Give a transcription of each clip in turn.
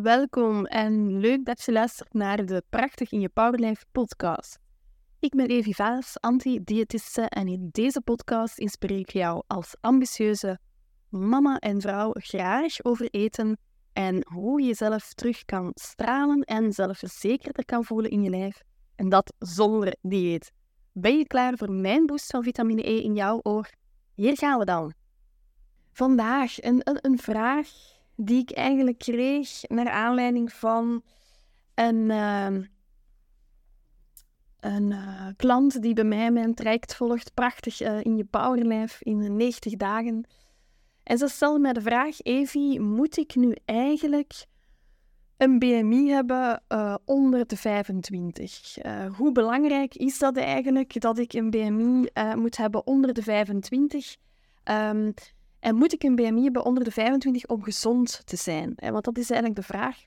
Welkom en leuk dat je luistert naar de Prachtig in je Powerlife podcast. Ik ben Evi Vaas, anti-diëtiste en in deze podcast inspireer ik jou als ambitieuze mama en vrouw graag over eten en hoe je jezelf terug kan stralen en zelfverzekerder kan voelen in je lijf. En dat zonder dieet. Ben je klaar voor mijn boost van vitamine E in jouw oor? Hier gaan we dan. Vandaag een, een, een vraag die ik eigenlijk kreeg naar aanleiding van een, ehm, een eh, klant die bij mij mijn traject volgt, prachtig uh, in je powerlife in 90 dagen. En ze stelde mij de vraag, Evie, moet ik nu eigenlijk een BMI hebben uh, onder de 25? hoe belangrijk is dat eigenlijk, dat ik een BMI moet hebben onder de 25? Um, en moet ik een BMI hebben onder de 25 om gezond te zijn? Want dat is eigenlijk de vraag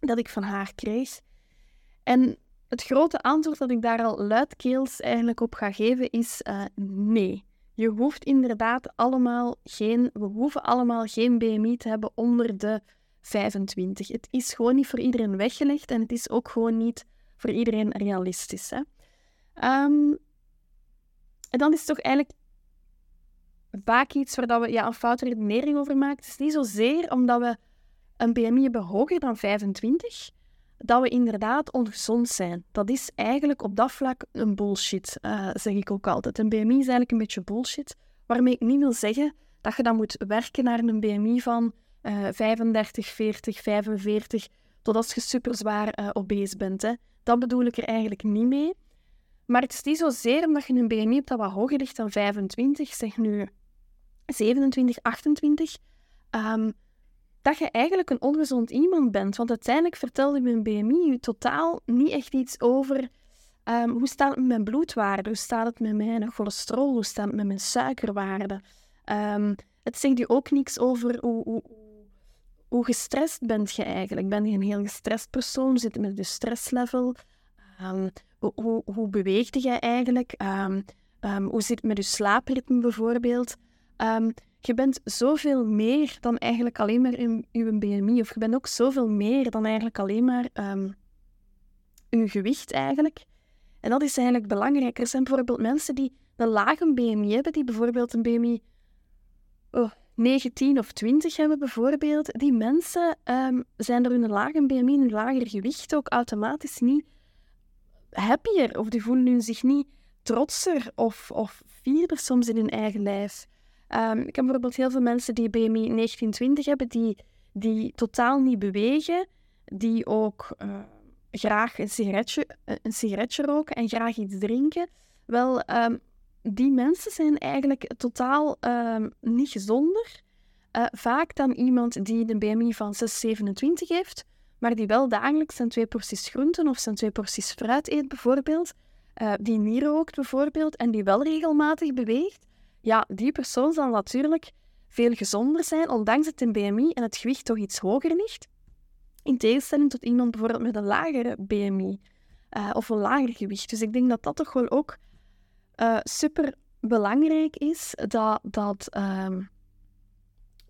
dat ik van haar kreeg. En het grote antwoord dat ik daar al luidkeels eigenlijk op ga geven is uh, nee. Je hoeft inderdaad allemaal geen, we hoeven allemaal geen BMI te hebben onder de 25. Het is gewoon niet voor iedereen weggelegd en het is ook gewoon niet voor iedereen realistisch. Hè? Um, en dan is het toch eigenlijk vaak iets waar we ja, een foute redenering over maken. Het is niet zozeer omdat we een BMI hebben hoger dan 25, dat we inderdaad ongezond zijn. Dat is eigenlijk op dat vlak een bullshit, uh, zeg ik ook altijd. Een BMI is eigenlijk een beetje bullshit, waarmee ik niet wil zeggen dat je dan moet werken naar een BMI van uh, 35, 40, 45, totdat je super zwaar uh, obese bent. Hè. Dat bedoel ik er eigenlijk niet mee. Maar het is niet zozeer omdat je een BMI hebt dat wat hoger ligt dan 25, zeg nu 27, 28, um, dat je eigenlijk een ongezond iemand bent. Want uiteindelijk vertelde mijn BMI totaal niet echt iets over um, hoe staat het met mijn bloedwaarde, hoe staat het met mijn cholesterol, hoe staat het met mijn suikerwaarde. Um, het zegt je ook niks over hoe, hoe, hoe gestrest bent je eigenlijk. Ben je een heel gestrest persoon? Zit met je stresslevel? Hoe, hoe, beweegt je eigenlijk? hoe zit het met je slaapritme bijvoorbeeld? Um, je bent zoveel meer dan eigenlijk alleen maar in je BMI. Of je bent ook zoveel meer dan eigenlijk alleen maar um, gewicht eigenlijk. En dat is eigenlijk belangrijk. Er zijn bijvoorbeeld mensen die een lage BMI hebben, die bijvoorbeeld een BMI oh, 19 of 20 hebben bijvoorbeeld. Die mensen um, zijn door hun lage BMI en hun lager gewicht ook automatisch niet happier. Of die voelen zich niet trotser of, of fierder soms in hun eigen lijf. Um, ik heb bijvoorbeeld heel veel mensen die BMI 1920 hebben, die, die totaal niet bewegen, die ook uh, graag een sigaretje, eh, een sigaretje roken en graag iets drinken. Wel, um, die mensen zijn eigenlijk totaal um, niet gezonder. Uh, vaak dan iemand die een BMI van 627 heeft, maar die wel dagelijks zijn twee porties groenten of zijn twee porties fruit eet bijvoorbeeld, die niet rookt bijvoorbeeld en die wel regelmatig beweegt ja, die persoon zal natuurlijk veel gezonder zijn, ondanks het een BMI en het gewicht toch iets hoger ligt. In tegenstelling tot iemand bijvoorbeeld met een lagere BMI uh, of een lager gewicht. Dus ik denk dat dat toch wel ook uh, super belangrijk is dat, dat, uh,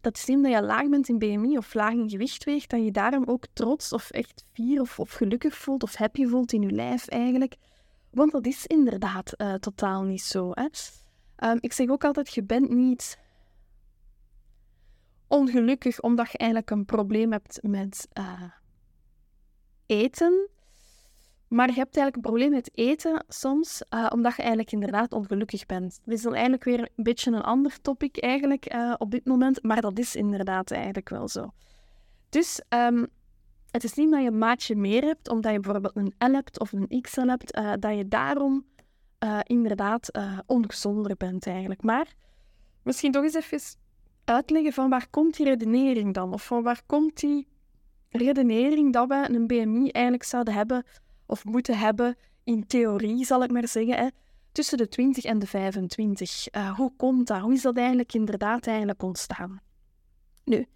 dat dat je laag bent in BMI of laag in gewicht weegt, dat je daarom ook trots of echt fier of, gelukkig voelt of happy voelt in je lijf eigenlijk. Want dat is inderdaad uh, totaal niet zo. Hè? Um, ik zeg ook altijd, je bent niet ongelukkig omdat je eigenlijk een probleem hebt met uh, eten. Maar je hebt eigenlijk een probleem met eten soms, uh, omdat je eigenlijk inderdaad ongelukkig bent. Dat is dan eigenlijk weer een beetje een ander topic eigenlijk uh, op dit moment, maar dat is inderdaad eigenlijk wel zo. Dus um, het is niet dat je een maatje meer hebt, omdat je bijvoorbeeld een L hebt of een XL hebt, dat je daarom uh, inderdaad uh, ongezonder bent eigenlijk. Maar misschien toch eens even uitleggen van waar komt die redenering dan? Of van waar komt die redenering dat we een BMI eigenlijk zouden hebben of moeten hebben, in theorie zal ik maar zeggen, hè, tussen de 20 en de 25. Uh, eh, hoe komt dat? Hoe is dat eigenlijk inderdaad eigenlijk ontstaan? Nu,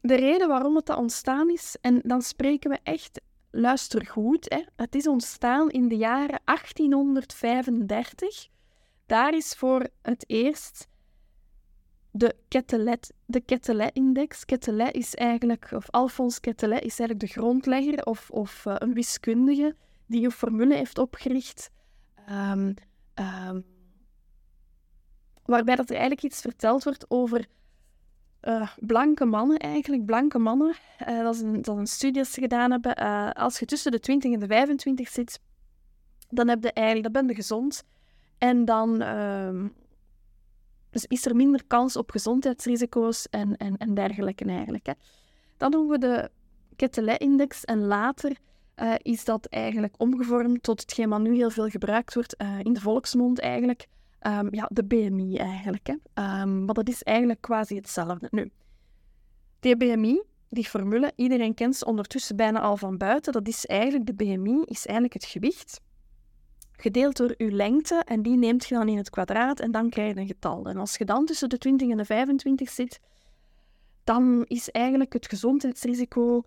de reden waarom het dat ontstaan is, en dan spreken we echt luister goed, hè. het is ontstaan in de jaren 1835. Daar is voor het eerst de Quetelet, de Quetelet-index. Quetelet is eigenlijk, of Alphonse Quetelet is eigenlijk de grondlegger of, of uh, een wiskundige die een formule heeft opgericht. Um, um, waarbij dat er eigenlijk iets verteld wordt over uh, blanke mannen, eigenlijk. Blanke mannen. Uh, dat, is een, dat een studie dat ze gedaan hebben. Uh, als je tussen de 20 en de 25 zit, dan, heb je eigenlijk, dan ben je gezond. En dan ehm, dus is er minder kans op gezondheidsrisico's en, en, en dergelijke eigenlijk. Hè. Dan doen we de Quetelet-index en later is dat eigenlijk omgevormd tot hetgeen wat nu heel veel gebruikt wordt in de volksmond eigenlijk. Um, ja, de BMI eigenlijk. Hè. Um, maar dat is eigenlijk quasi hetzelfde. Nu, BMI, die formule, iedereen kent ze ondertussen bijna al van buiten. Dat is eigenlijk, de BMI is eigenlijk het gewicht gedeeld door uw lengte en die neemt je dan in het kwadraat en dan krijg je een getal. En als je dan tussen de 20 en de 25 zit, dan is eigenlijk het gezondheidsrisico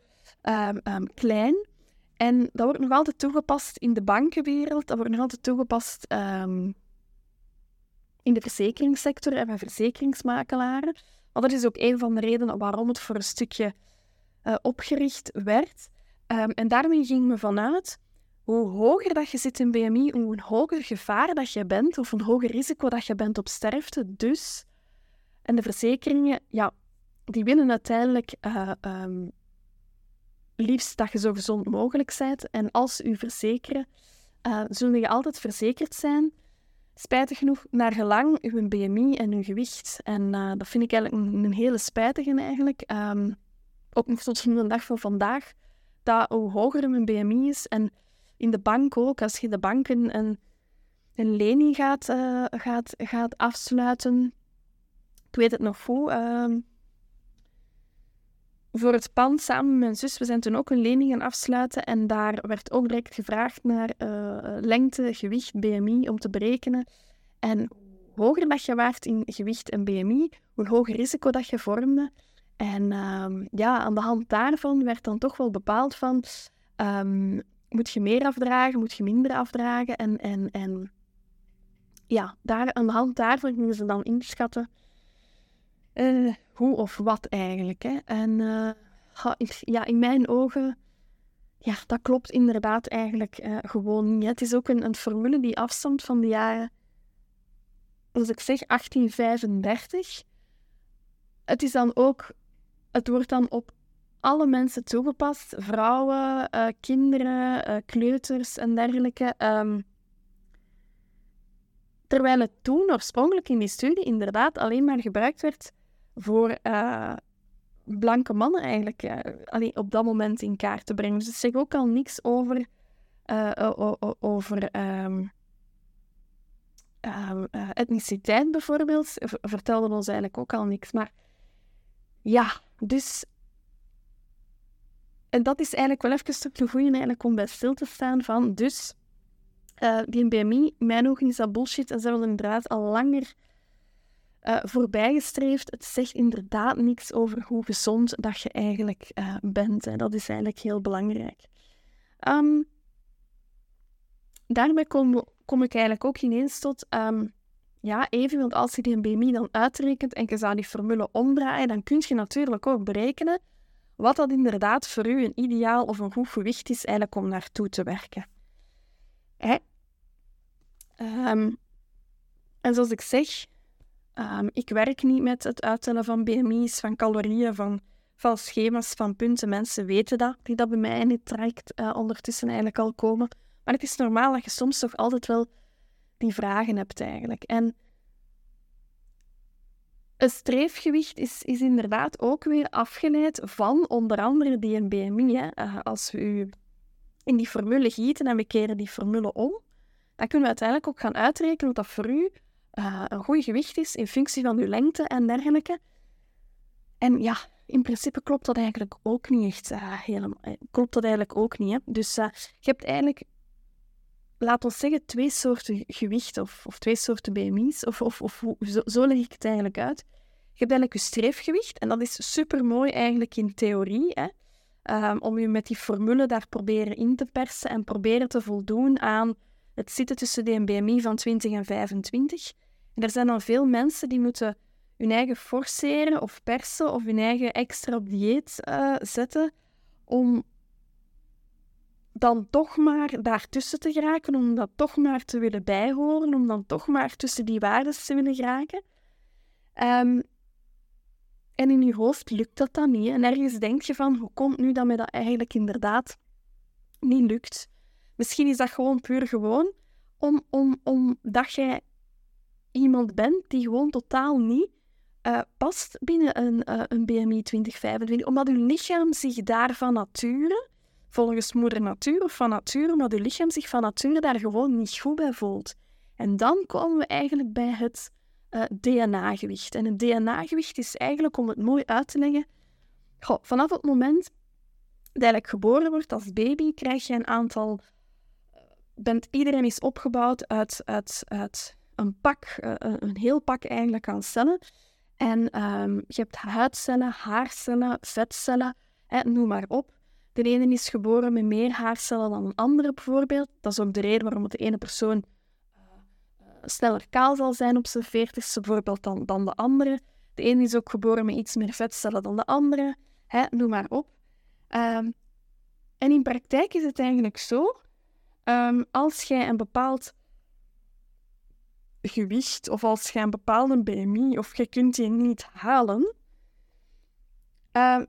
um, klein. En dat wordt nog altijd toegepast in de bankenwereld, dat wordt nog altijd toegepast in de verzekeringssector en bij verzekeringsmakelaren. Maar dat is ook een van de redenen waarom het voor een stukje uh, opgericht werd. Um, en daarmee ging me vanuit, hoe hoger dat je zit in BMI, hoe hoger gevaar dat je bent, of een hoger risico dat je bent op sterfte. Dus, en de verzekeringen, ja, die willen uiteindelijk uh, liefst dat je zo gezond mogelijk bent. En als u verzekeren, uh, zullen je altijd verzekerd zijn spijtig genoeg naar gelang uw BMI en uw gewicht. En uh, dat vind ik eigenlijk een, hele spijtige eigenlijk. Um, ook nog tot de dag van vandaag, dat hoe hoger mijn BMI is en in de bank ook, als je de bank een, een, lening gaat, uh, gaat, gaat afsluiten. Ik weet het nog. Uh, voor het pand samen met mijn zus. We zijn toen ook een lening gaan afsluiten en daar werd ook direct gevraagd naar uh, lengte, gewicht, BMI om te berekenen. En hoe hoger dat je waart in gewicht en BMI, hoe hoger risico dat je vormde. En uh, ja, aan de hand daarvan werd dan toch wel bepaald van, um, moet je meer afdragen, moet je minder afdragen? En, en, en ja, daar, aan de hand daarvan gingen ze dan inschatten uh, hoe of wat eigenlijk. Hè? En uh, ja, in mijn ogen, ja, dat klopt inderdaad eigenlijk uh, gewoon niet. Het is ook een, een formule die afstamt van de jaren, als ik zeg 1835. Het is dan ook, het wordt dan op alle mensen toegepast, vrouwen, kinderen, kleuters en dergelijke. Um, terwijl het toen oorspronkelijk in die studie inderdaad alleen maar gebruikt werd voor uh, blanke mannen eigenlijk uh, allee, op dat moment in kaart te brengen. Dus zegt ook al niks over, uh, over um, etniciteit bijvoorbeeld. vertelde ons eigenlijk ook al niks. Maar ja, dus... En dat is eigenlijk wel even een goede eigenlijk om bij stil te staan van... Dus, die BMI, mijn ogen is dat bullshit. En ze hebben inderdaad al langer uh, voorbijgestreefd. Het zegt inderdaad niks over hoe gezond dat je eigenlijk uh, bent. En dat is eigenlijk heel belangrijk. Um, daarmee kom, kom, ik eigenlijk ook ineens tot... Um, ja, even, want als je die BMI dan uitrekent en je zou die formule omdraaien, dan kun je natuurlijk ook berekenen wat dat inderdaad voor u een ideaal of een goed gewicht is eigenlijk om naartoe te werken. Hè? Um, en zoals ik zeg, Um, ik werk niet met het uittellen van BMI's, van calorieën, van, van schema's, van punten. Mensen weten dat, die dat bij mij in het traject uh, ondertussen eigenlijk al komen. Maar het is normaal dat je soms toch altijd wel die vragen hebt eigenlijk. En een streefgewicht is, is inderdaad ook weer afgeleid van onder andere die een BMI. Hè. Uh, als we u in die formule gieten en we keren die formule om, dan kunnen we uiteindelijk ook gaan uitrekenen wat dat voor u uh, een goed gewicht is in functie van je lengte en dergelijke. En ja, in principe klopt dat eigenlijk ook niet echt uh, helemaal. Eh, klopt dat eigenlijk ook niet. Hè? Dus je hebt eigenlijk, laat ons zeggen, twee soorten gewicht of, of twee soorten BMI's. Of, of, of zo, leg ik het eigenlijk uit. Je hebt eigenlijk je streefgewicht en dat is super mooi eigenlijk in theorie. Hè? Um, om je met die formule daar proberen in te persen en proberen te voldoen aan het zitten tussen de BMI van 20 en 25. Er zijn dan veel mensen die moeten hun eigen forceren of persen of hun eigen extra op dieet uh, zetten om dan toch maar daartussen te geraken, om dat toch maar te willen bijhoren, om dan toch maar tussen die waarden te willen geraken. Um, en in je hoofd lukt dat dan niet. En ergens denk je van, hoe komt nu dat mij dat eigenlijk inderdaad niet lukt? Misschien is dat gewoon puur gewoon om, om, omdat jij iemand bent die gewoon totaal niet uh, past binnen een, uh, een BMI 2025. Omdat je lichaam zich daar van nature, volgens moeder natuur of van nature, omdat je lichaam zich van nature daar gewoon niet goed bij voelt. En dan komen we eigenlijk bij het eh, DNA-gewicht. En het DNA-gewicht is eigenlijk, om het mooi uit te leggen, vanaf het moment dat je geboren wordt als baby, krijg je een aantal... Bent, iedereen is opgebouwd uit, uit, uit een pak, uh, een heel pak eigenlijk aan cellen. En um, je hebt huidcellen, haarcellen, vetcellen, hè, noem maar op. De ene is geboren met meer haarcellen dan een andere bijvoorbeeld. Dat is ook de reden waarom de ene persoon uh, sneller kaal zal zijn op zijn veertigste bijvoorbeeld dan, dan de andere. De ene is ook geboren met iets meer vetcellen dan de andere. Hè, noem maar op. Um, en in praktijk is het eigenlijk zo, um, als jij een bepaald gewicht of als je een bepaalde BMI of je kunt die niet halen, uh,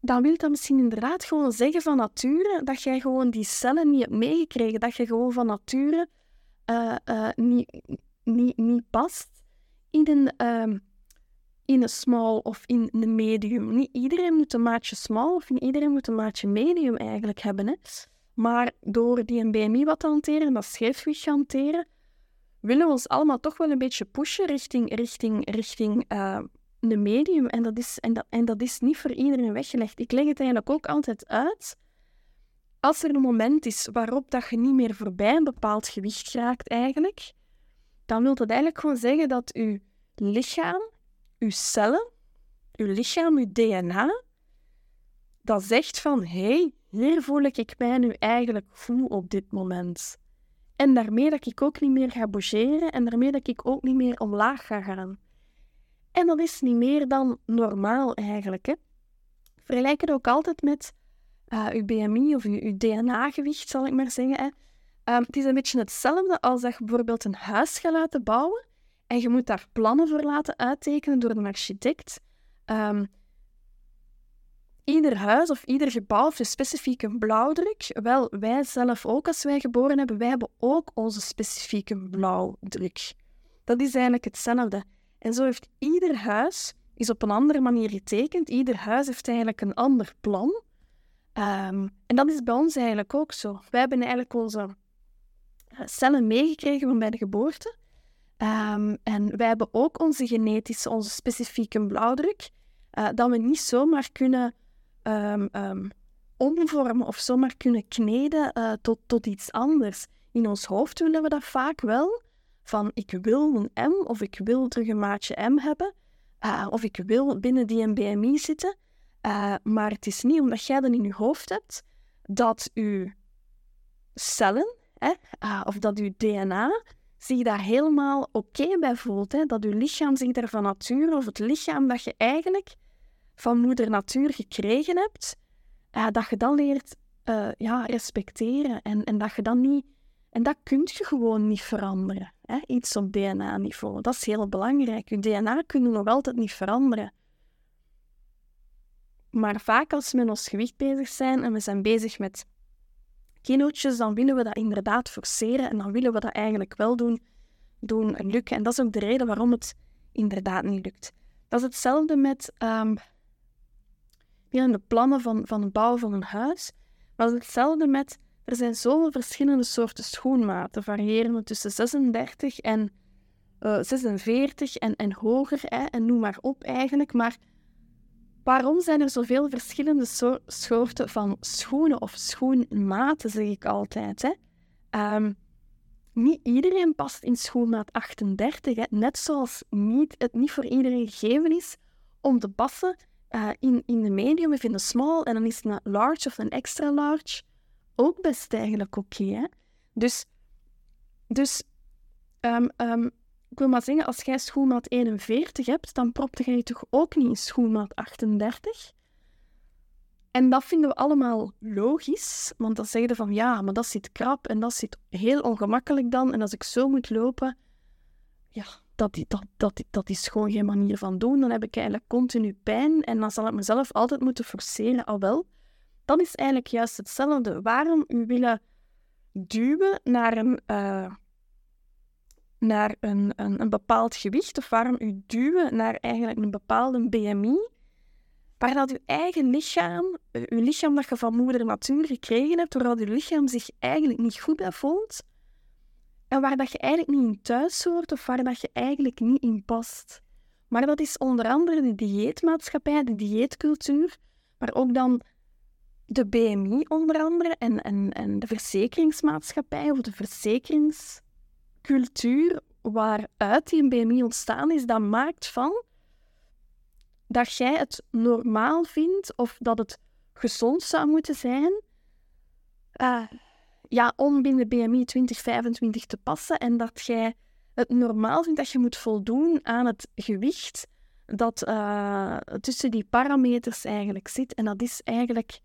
dan wil dat misschien inderdaad gewoon zeggen van nature dat jij gewoon die cellen niet hebt meegekregen, dat je gewoon van nature uh, uh, niet, niet, niet past in een, uh, in een small of in een medium. Niet iedereen moet een maatje small of niet iedereen moet een maatje medium eigenlijk hebben. Hè? Maar door die BMI wat te hanteren, dat scheefgewicht hanteren, willen we ons allemaal toch wel een beetje pushen richting, richting, richting uh, een medium. En dat, is, en, dat, en dat is niet voor iedereen weggelegd. Ik leg het eigenlijk ook altijd uit. Als er een moment is waarop dat je niet meer voorbij een bepaald gewicht raakt eigenlijk, dan wil dat eigenlijk gewoon zeggen dat je lichaam, je cellen, je lichaam, je DNA, dat zegt van, hé, hey, hier voel ik mij nu eigenlijk goed op dit moment. En daarmee dat ik ook niet meer ga bougeren en daarmee dat ik ook niet meer omlaag ga gaan. En dat is niet meer dan normaal eigenlijk. Hè? Vergelijk het ook altijd met uh, uw BMI of uw, DNA-gewicht, zal ik maar zeggen. Hè? Um, het is een beetje hetzelfde als dat je bijvoorbeeld een huis gaat laten bouwen en je moet daar plannen voor laten uittekenen door een architect. Um, ieder huis of ieder gebouw heeft specifiek een blauwdruk. Wel, wij zelf ook, als wij geboren hebben, wij hebben ook onze specifieke blauwdruk. Dat is eigenlijk hetzelfde. En zo heeft ieder huis is op een andere manier getekend. Ieder huis heeft eigenlijk een ander plan. Ehm, en dat is bij ons eigenlijk ook zo. Wij hebben eigenlijk onze eh, cellen meegekregen van bij de geboorte. Um, en wij hebben ook onze genetische, onze specifieke blauwdruk, uh, dat we niet zomaar kunnen um, omvormen of zomaar kunnen kneden uh, tot, tot iets anders. In ons hoofd willen we dat vaak wel. Van ik wil een M of ik wil terug een maatje M hebben. Uh, of ik wil binnen die een BMI zitten. Uh, maar het is niet omdat jij dat in je hoofd hebt dat je cellen hè, of dat je DNA zich daar helemaal oké bij voelt. Hè? Dat je lichaam zich daar van nature of het lichaam dat je eigenlijk van moeder natuur gekregen hebt, uh, dat je dan leert uh, ja, respecteren. En, en dat je dan niet... En dat kun je gewoon niet veranderen. Hè? Iets op DNA-niveau. Dat is heel belangrijk. Je DNA kun je nog altijd niet veranderen. Maar vaak als we met ons gewicht bezig zijn en we zijn bezig met kilootjes, dan willen we dat inderdaad forceren en dan willen we dat eigenlijk wel doen, doen lukken. En dat is ook de reden waarom het inderdaad niet lukt. Dat is hetzelfde met um, de plannen van, van het bouwen van een huis. Maar is hetzelfde met, er zijn zoveel verschillende soorten schoenmaten, variërende tussen 36 en uh, eh, 46 en, en hoger, hè, en noem maar op eigenlijk. Maar waarom zijn er zoveel verschillende soorten van schoenen of schoenmaten, zeg ik altijd. Hè? Um, niet iedereen past in schoenmaat 38, hè? net zoals niet, het niet voor iedereen gegeven is om te passen uh, in, in de medium of in de small en dan is een large of een extra large ook best eigenlijk oké. Okay, dus dus um, um, ik wil maar zeggen, als jij schoenmaat 41 hebt, dan propte jij toch ook niet in schoenmaat 38? En dat vinden we allemaal logisch, want dan zeggen van ja, maar dat zit krap en dat zit heel ongemakkelijk dan. En als ik zo moet lopen, ja, dat, dat, dat, dat is gewoon geen manier van doen. Dan heb ik eigenlijk continu pijn en dan zal ik mezelf altijd moeten forceren. Al wel, dan is eigenlijk juist hetzelfde. Waarom u willen duwen naar een, uh, naar een, een, bepaald gewicht of waarom u duwen naar eigenlijk een bepaalde BMI, waar dat uw eigen lichaam, uw lichaam dat je van moeder natuur gekregen hebt, waar dat uw lichaam zich eigenlijk niet goed bij voelt, en waar dat je eigenlijk niet in thuis hoort of waar dat je eigenlijk niet in past. Maar dat is onder andere de dieetmaatschappij, de dieetcultuur, maar ook dan de BMI onder andere en, en, en de verzekeringsmaatschappij of de verzekeringscultuur waaruit die BMI ontstaan is, dat maakt van dat jij het normaal vindt of dat het gezond zou moeten zijn uh, ja, om binnen BMI 2025 te passen en dat jij het normaal vindt dat je moet voldoen aan het gewicht dat uh, tussen die parameters eigenlijk zit. En dat is eigenlijk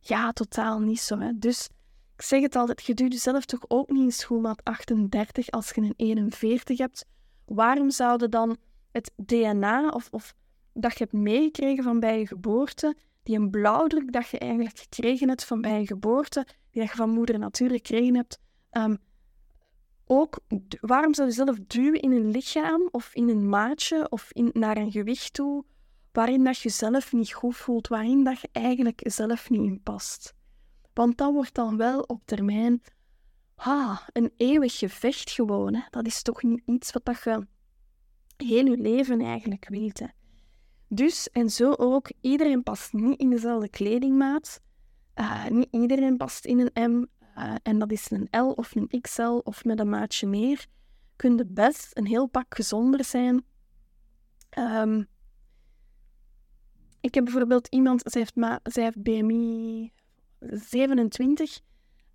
ja, totaal niet zo. Hè. Dus ik zeg het altijd, je doet jezelf toch ook niet in schoenmaat 38 als je een 41 hebt. Waarom zouden dan het DNA of, of dat je hebt meegekregen van bij je geboorte, die een blauwdruk dat je eigenlijk gekregen hebt van bij je geboorte, die je van moeder natuur gekregen hebt, um, ook waarom zou je zelf duwen in een lichaam of in een maatje of naar een gewicht toe waarin dat je zelf niet goed voelt, waarin dat je eigenlijk zelf niet in past. Want dat wordt dan wel op termijn ha, een eeuwig gevecht gewoon. Dat is toch niet iets wat dat je heel je leven eigenlijk wilt. Dus, en zo ook, iedereen past niet in dezelfde kledingmaat. Uh, niet iedereen past in een M. Uh, en dat is een L of een XL of met een maatje meer. Kun je best een heel pak gezonder zijn. Um, ik heb bijvoorbeeld iemand, zij heeft, ma zij heeft BMI 27.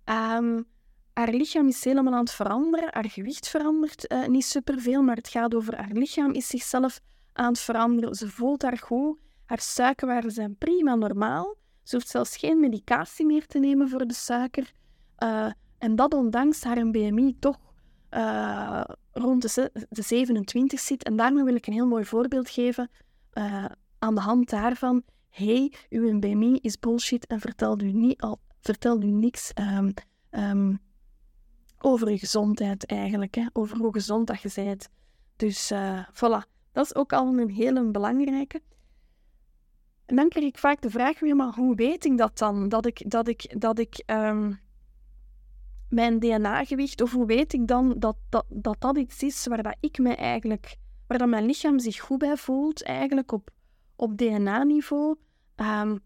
Um, haar lichaam is helemaal aan het veranderen. Haar gewicht verandert uh, niet superveel, maar het gaat over haar lichaam is zichzelf aan het veranderen. Ze voelt haar goed. Haar suikerwaarden zijn prima normaal. Ze hoeft zelfs geen medicatie meer te nemen voor de suiker. Uh, en dat ondanks haar BMI toch uh, rond de, de, 27 zit. En daarmee wil ik een heel mooi voorbeeld geven. Uh, aan de hand daarvan, hey, uw BMI is bullshit en vertelt u, niet al, vertelt u niks um, um, over je gezondheid eigenlijk, hè? over hoe gezond dat je bent. Dus voilà, dat is ook al een hele belangrijke. En dan krijg ik vaak de vraag weer, maar hoe weet ik dat dan? Dat ik, dat ik, dat ik um, mijn DNA-gewicht, of hoe weet ik dan dat dat, dat dat iets is waar dat ik me eigenlijk, waar dat mijn lichaam zich goed bij voelt, eigenlijk op op DNA-niveau. Ehm,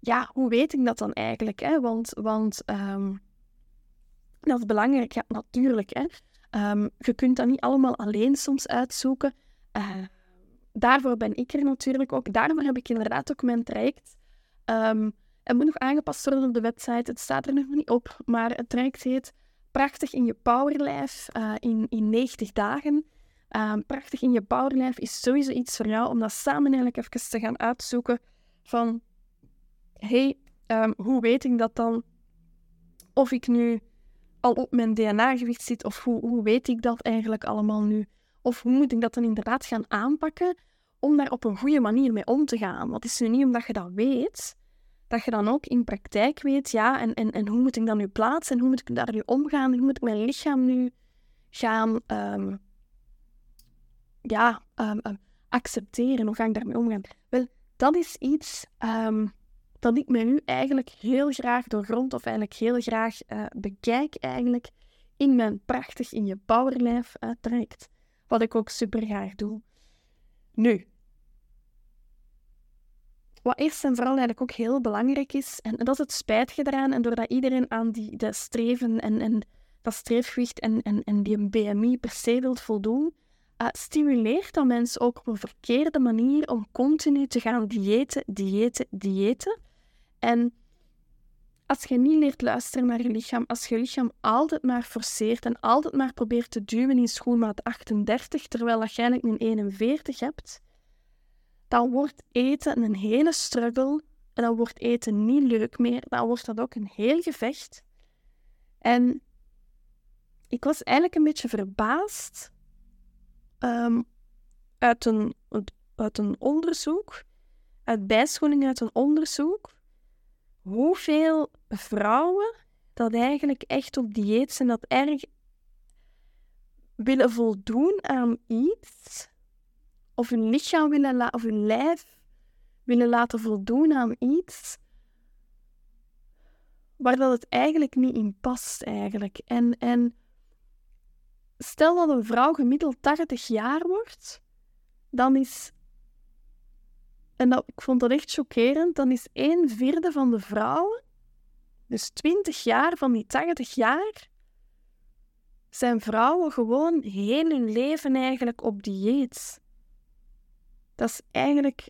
ja, hoe weet ik dat dan eigenlijk? Hè? Want, want um, dat is belangrijk, ja, natuurlijk. Hè? Je kunt dat niet allemaal alleen soms uitzoeken. Uh, daarvoor ben ik er natuurlijk ook. Daarvoor heb ik inderdaad ook mijn traject. het moet nog aangepast worden op de website. Het staat er nog niet op. Maar het traject heet Prachtig in je powerlijf uh, in, in 90 dagen. Ehm, prachtig in je powerlife is sowieso iets voor jou om dat samen eigenlijk even te gaan uitzoeken van hey, ehm, hoe weet ik dat dan? Of ik nu al op mijn DNA-gewicht zit, of hoe, hoe weet ik dat eigenlijk allemaal nu? Of hoe moet ik dat dan inderdaad gaan aanpakken om daar op een goede manier mee om te gaan? Want het is nu niet omdat je dat weet, dat je dan ook in praktijk weet, ja, en, en, en hoe moet ik dat nu plaatsen en hoe moet ik daar nu omgaan? Hoe moet ik mijn lichaam nu gaan um, ja, um, um, accepteren? Hoe ga ik daarmee omgaan? Wel, dat is iets dat ik met u eigenlijk heel graag doorgrond of eigenlijk heel graag uh, bekijk eigenlijk in mijn prachtig in je powerlijf uh, traject. Wat ik ook super graag doe. Nu, wat eerst en vooral eigenlijk ook heel belangrijk is, en dat is het spijtige eraan, en doordat iedereen aan die, de streven en, en dat streefgewicht en, en, en die BMI per se wilt voldoen, uh, stimuleert dat mensen ook op een verkeerde manier om continu te gaan diëten, diëten, diëten. En als je niet leert luisteren naar je lichaam, als je lichaam altijd maar forceert en altijd maar probeert te duwen in schoenmaat 38, terwijl je eigenlijk een 41 hebt, dan wordt eten een hele struggle en dan wordt eten niet leuk meer. Dan wordt dat ook een heel gevecht. En ik was eigenlijk een beetje verbaasd ehm, uit, een, uit een onderzoek, uit bijscholing uit een onderzoek, hoeveel vrouwen dat eigenlijk echt op dieet zijn, dat erg willen voldoen aan iets, of hun lichaam willen laten, of hun lijf willen laten voldoen aan iets waar dat het eigenlijk niet in past eigenlijk. En, en stel dat een vrouw gemiddeld 80 jaar wordt, dan is en dat, ik vond dat echt chockerend, dan is een vierde van de vrouwen, dus 20 jaar van die 80 jaar, zijn vrouwen gewoon heel hun leven eigenlijk op dieet. Dat is eigenlijk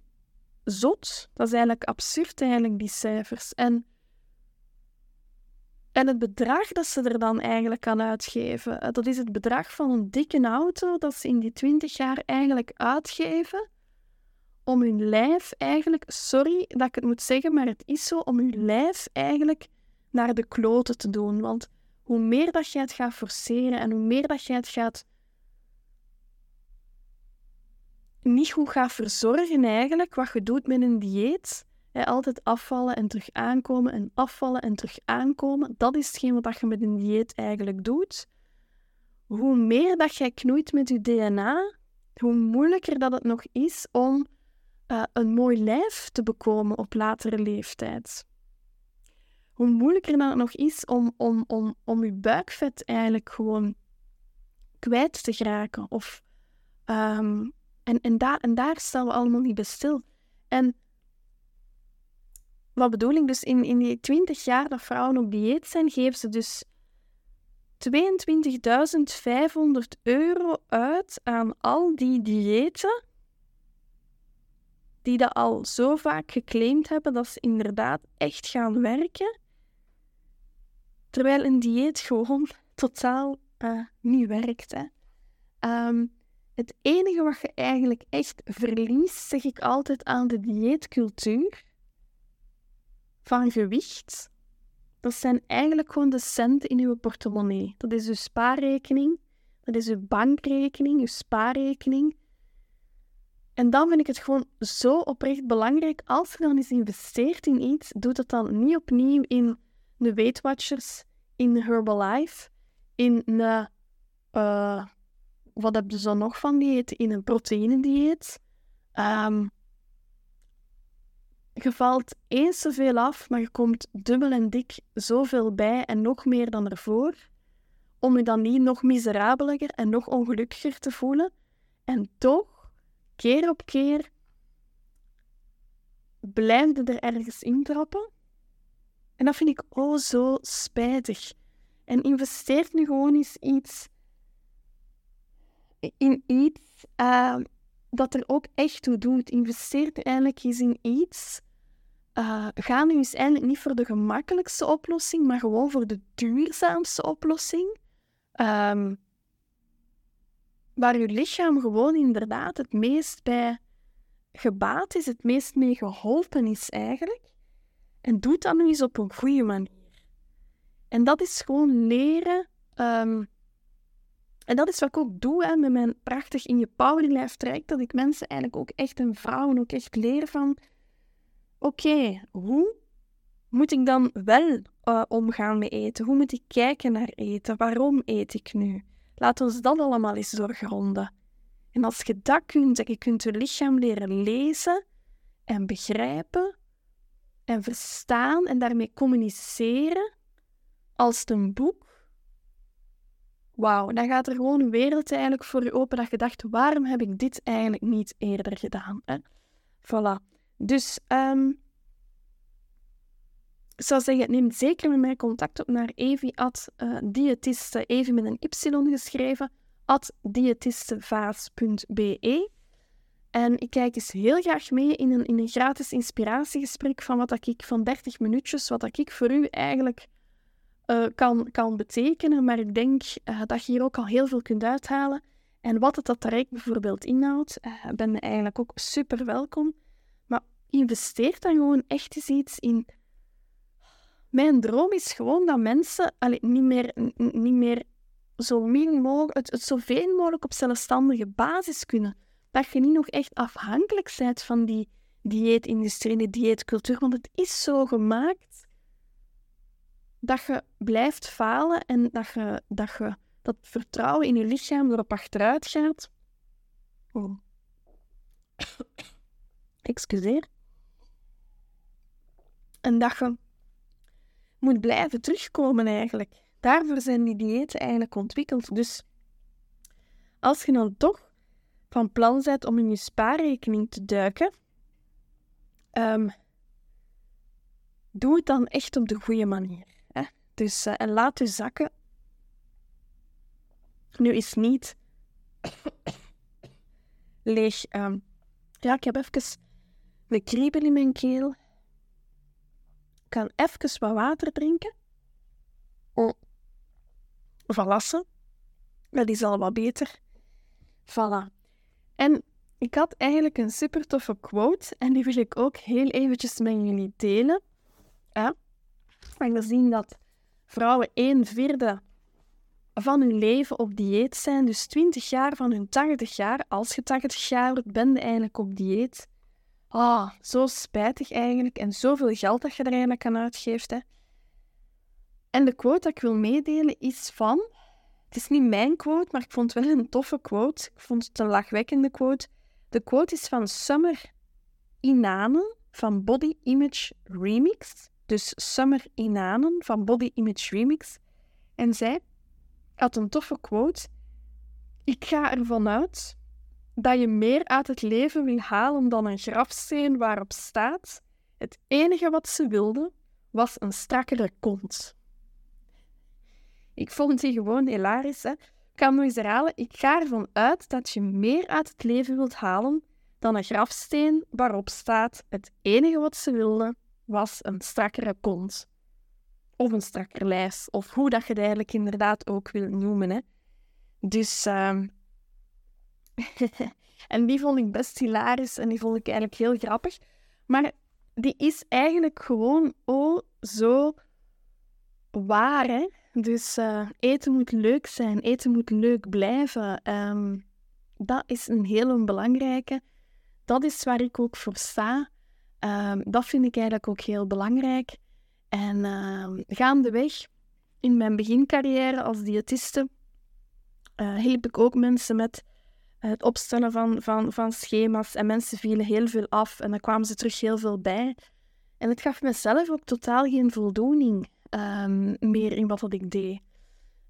zot. Dat is eigenlijk absurd, eigenlijk, die cijfers. En, en het bedrag dat ze er dan eigenlijk kan uitgeven, eh, dat is het bedrag van een dikke auto dat ze in die 20 jaar eigenlijk uitgeven om hun lijf eigenlijk, sorry dat ik het moet zeggen, maar het is zo, om hun lijf eigenlijk naar de kloten te doen. Want hoe meer dat je het gaat forceren en hoe meer dat je het gaat niet goed gaat verzorgen eigenlijk, wat je doet met een dieet, hè, altijd afvallen en terug aankomen en afvallen en terug aankomen, dat is hetgeen wat je met een dieet eigenlijk doet. Hoe meer dat jij knoeit met je DNA, hoe moeilijker dat het nog is om uh, een mooi lijf te bekomen op latere leeftijd. Hoe moeilijker dat het nog is om, om, om, om je buikvet eigenlijk gewoon kwijt te geraken. Of, um, en, en, daar, en daar staan we allemaal niet bij stil. En wat bedoel ik? Dus in, in die 20 jaar dat vrouwen op dieet zijn, geven ze dus 22.500 euro uit aan al die diëten die dat al zo vaak geclaimd hebben dat ze inderdaad echt gaan werken, terwijl een dieet gewoon totaal uh, niet werkt. Um, het enige wat je eigenlijk echt verliest, zeg ik altijd aan de dieetcultuur van gewicht, dat zijn eigenlijk gewoon de centen in je portemonnee. Dat is je spaarrekening, dat is je bankrekening, je spaarrekening. En dan vind ik het gewoon zo oprecht belangrijk, als je dan eens investeert in iets, doe het dan niet opnieuw in de Weight Watchers, in Herbalife, in een... Uh, wat heb je zo nog van dieet? In een proteïnedieet. Um, je valt eens zoveel af, maar je komt dubbel en dik zoveel bij en nog meer dan ervoor. Om je dan niet nog miserabeler en nog ongelukkiger te voelen. En toch keer op keer blijfde er ergens intrappen. En dat vind ik oh zo spijtig. En investeert nu gewoon eens iets in iets uh, dat er ook echt toe doet. Investeert eigenlijk eens in iets. Uh, ga nu eens eigenlijk niet voor de gemakkelijkste oplossing, maar gewoon voor de duurzaamste oplossing. Um, waar je lichaam gewoon inderdaad het meest bij gebaat is, het meest mee geholpen is eigenlijk. En doe dat nu eens op een goede manier. En dat is gewoon leren. Um, en dat is wat ik ook doe hè, met mijn prachtig in je powerlife traject. Dat ik mensen eigenlijk ook echt en vrouwen ook echt leer van... Oké, hoe moet ik dan wel uh, omgaan met eten? Hoe moet ik kijken naar eten? Waarom eet ik nu? Laten we dat allemaal eens doorgronden. En als je dat kunt, en je kunt je lichaam leren lezen en begrijpen en verstaan en daarmee communiceren als een boek, wauw, dan gaat er gewoon een wereld eigenlijk voor je open dat je dacht, waarom heb ik dit eigenlijk niet eerder gedaan? Hè? Voilà. Dus um, ik zou zeggen, neem zeker met mij contact op naar evi at uh, diëtiste, evi met een y geschreven, at diëtistevaas.be. En ik kijk eens heel graag mee in een, in een gratis inspiratiegesprek van wat ik van 30 minuutjes, wat ik voor u eigenlijk uh, kan, kan betekenen. Maar ik denk uh, dat je hier ook al heel veel kunt uithalen. En wat het dat traject bijvoorbeeld inhoudt, ben je eigenlijk ook super welkom. Maar investeer dan gewoon echt eens iets in. Mijn droom is gewoon dat mensen allee, niet, meer, niet meer zo min mogelijk, het, het zoveel mogelijk op zelfstandige basis kunnen. Dat je niet nog echt afhankelijk bent van die dieetindustrie die dieetcultuur. Want het is zo gemaakt dat je blijft falen en dat je, dat je dat vertrouwen in je lichaam erop achteruit gaat. Oh. Excuseer. En dat je moet blijven terugkomen eigenlijk. Daarvoor zijn die diëten eigenlijk ontwikkeld. Dus als je dan toch van plan bent om in je spaarrekening te duiken, um, doe het dan echt op de goede manier. Hè? Dus, uh, en laat je zakken nu is niet leeg. Um, ja, ik heb even een kriebel in mijn keel. Ik kan even wat water drinken. Oh. Valassen. Dat is al wat beter. Voilà. En ik had eigenlijk een super toffe quote en die wil ik ook heel eventjes met jullie delen. We zien dat vrouwen een vierde van hun leven op dieet zijn. Dus 20 jaar van hun 80 jaar, als je 80 jaar wordt, ben je eigenlijk op dieet. Ah, zo spijtig eigenlijk. En zoveel geld dat je er eigenlijk aan uitgeeft. Hè. En de quote dat ik wil meedelen is van... Het is niet mijn quote, maar ik vond het wel een toffe quote. Ik vond het een lachwekkende quote. De quote is van Summer Inanen van Body Image Remix. Dus Summer Inanen van Body Image Remix. En zij had een toffe quote. Ik ga ervan uit dat je meer uit het leven wil halen dan een grafsteen waarop staat: het enige wat ze wilde was een strakkere kont. Ik vond die gewoon hilarisch. Hè? Ik kan nog eens herhalen. Ik ga ervan uit dat je meer uit het leven wilt halen dan een grafsteen waarop staat: het enige wat ze wilde was een strakkere kont of een strakker lijf, of hoe dat je het eigenlijk inderdaad ook wil noemen. Hè. Dus, um... en die vond ik best hilarisch en die vond ik eigenlijk heel grappig. Maar die is eigenlijk gewoon oh zo waar. Hè? Dus uh, eten moet leuk zijn, eten moet leuk blijven. Um, dat is een hele belangrijke. Dat is waar ik ook voor sta. Um, dat vind ik eigenlijk ook heel belangrijk. En uh, gaandeweg in mijn begincarrière als diëtiste uh, hielp ik ook mensen met het opstellen van, van, van schema's. En mensen vielen heel veel af en dan kwamen ze terug heel veel bij. En het gaf mezelf ook totaal geen voldoening um, meer in wat ik deed.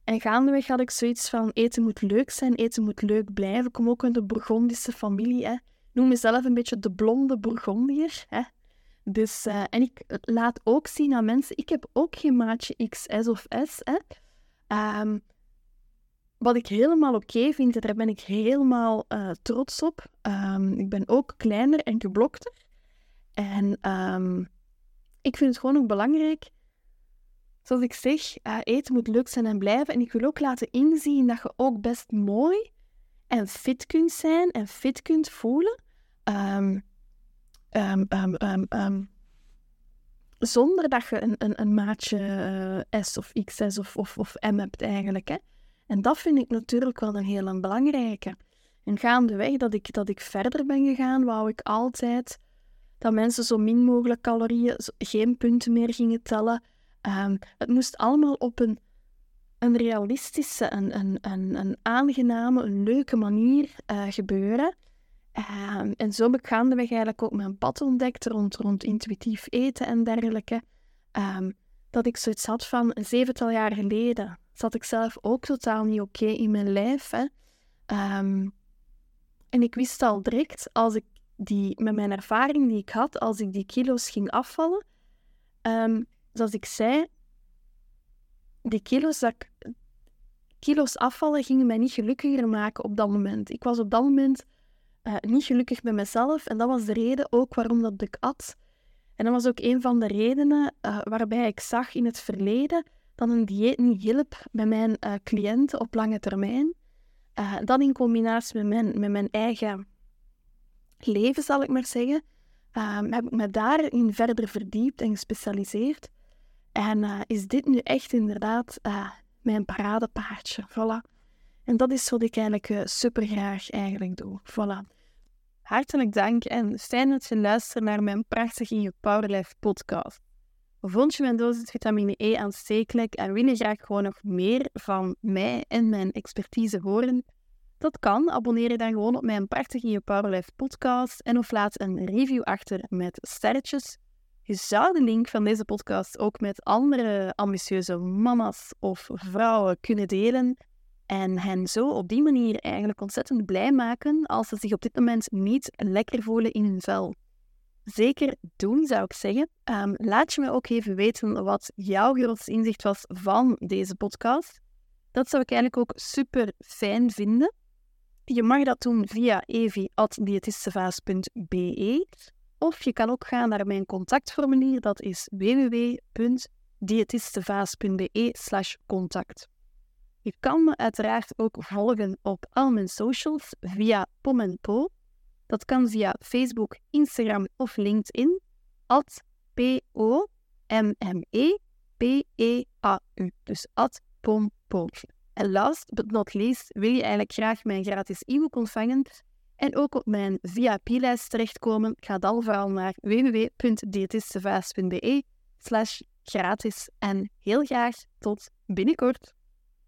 En gaandeweg had ik zoiets van: eten moet leuk zijn, eten moet leuk blijven. Ik kom ook uit de Burgondische familie. Hè. Ik noem mezelf een beetje de blonde Bourgondier. Hè. Dus, uh, en ik laat ook zien aan mensen, ik heb ook geen maatje XS of S. Hè. Um, wat ik helemaal oké okay vind, daar ben ik helemaal uh, trots op. Um, ik ben ook kleiner en geblokter. En um, ik vind het gewoon ook belangrijk, zoals ik zeg, uh, eten moet leuk zijn en blijven. En ik wil ook laten inzien dat je ook best mooi en fit kunt zijn en fit kunt voelen. Um, zonder dat je een, een, een maatje uh, S of XS of, of, of M hebt eigenlijk. Hè. En dat vind ik natuurlijk wel een hele belangrijke. En gaandeweg dat ik, dat ik verder ben gegaan, wou ik altijd dat mensen zo min mogelijk calorieën, geen punten meer gingen tellen. Um, het moest allemaal op een, een realistische, een, een, een, een aangename, een leuke manier uh, gebeuren. Um, en zo heb ik gaandeweg eigenlijk ook mijn pad ontdekt rond, rond intuïtief eten en dergelijke. Um, dat ik zoiets had van een zevental jaar geleden zat ik zelf ook totaal niet oké in mijn lijf. Hè. Um, en ik wist al direct, als ik die, met mijn ervaring die ik had, als ik die kilo's ging afvallen, zoals ik zei, die kilo's, dat kilo's afvallen gingen mij niet gelukkiger maken op dat moment. Ik was op dat moment uh, niet gelukkig met mezelf. En dat was de reden ook waarom dat ik at. En dat was ook een van de redenen uh, waarbij ik zag in het verleden dat een dieet niet hielp bij mijn uh, cliënten op lange termijn. dan in combinatie met mijn, met mijn eigen leven, zal ik maar zeggen, um, heb ik me daarin verder verdiept en gespecialiseerd. En is dit nu echt inderdaad mijn paradepaardje. Voilà. En dat is wat ik eigenlijk super graag eigenlijk doe. Voilà. Hartelijk dank en fijn dat je luistert naar mijn prachtig In Je Powerlife podcast. Vond je mijn dosis vitamine E aanstekelijk en wil je graag gewoon nog meer van mij en mijn expertise horen? Dat kan. Abonneer je dan gewoon op mijn prachtig In Je Powerlife podcast en of laat een review achter met sterretjes. Je zou de link van deze podcast ook met andere ambitieuze mama's of vrouwen kunnen delen. En hen zo op die manier eigenlijk ontzettend blij maken als ze zich op dit moment niet lekker voelen in hun vel. Zeker doen, zou ik zeggen. Um, laat je me ook even weten wat jouw grootste inzicht was van deze podcast. Dat zou ik eigenlijk ook super fijn vinden. Je mag dat doen via evi.diëtistevaas.be of je kan ook gaan naar mijn contactformulier, dat is www.diëtistevaas.be contact. Je kan me uiteraard ook volgen op al mijn socials via Pom Po. Dat kan via Facebook, Instagram of LinkedIn. At P-O-M-M-E-P-E-A-U. Dus at pompo. En last but not least wil je eigenlijk graag mijn gratis e-book ontvangen en ook op mijn VIP-lijst terechtkomen. Ga dan vooral naar www.diëtistevaas.be slash gratis. En heel graag tot binnenkort.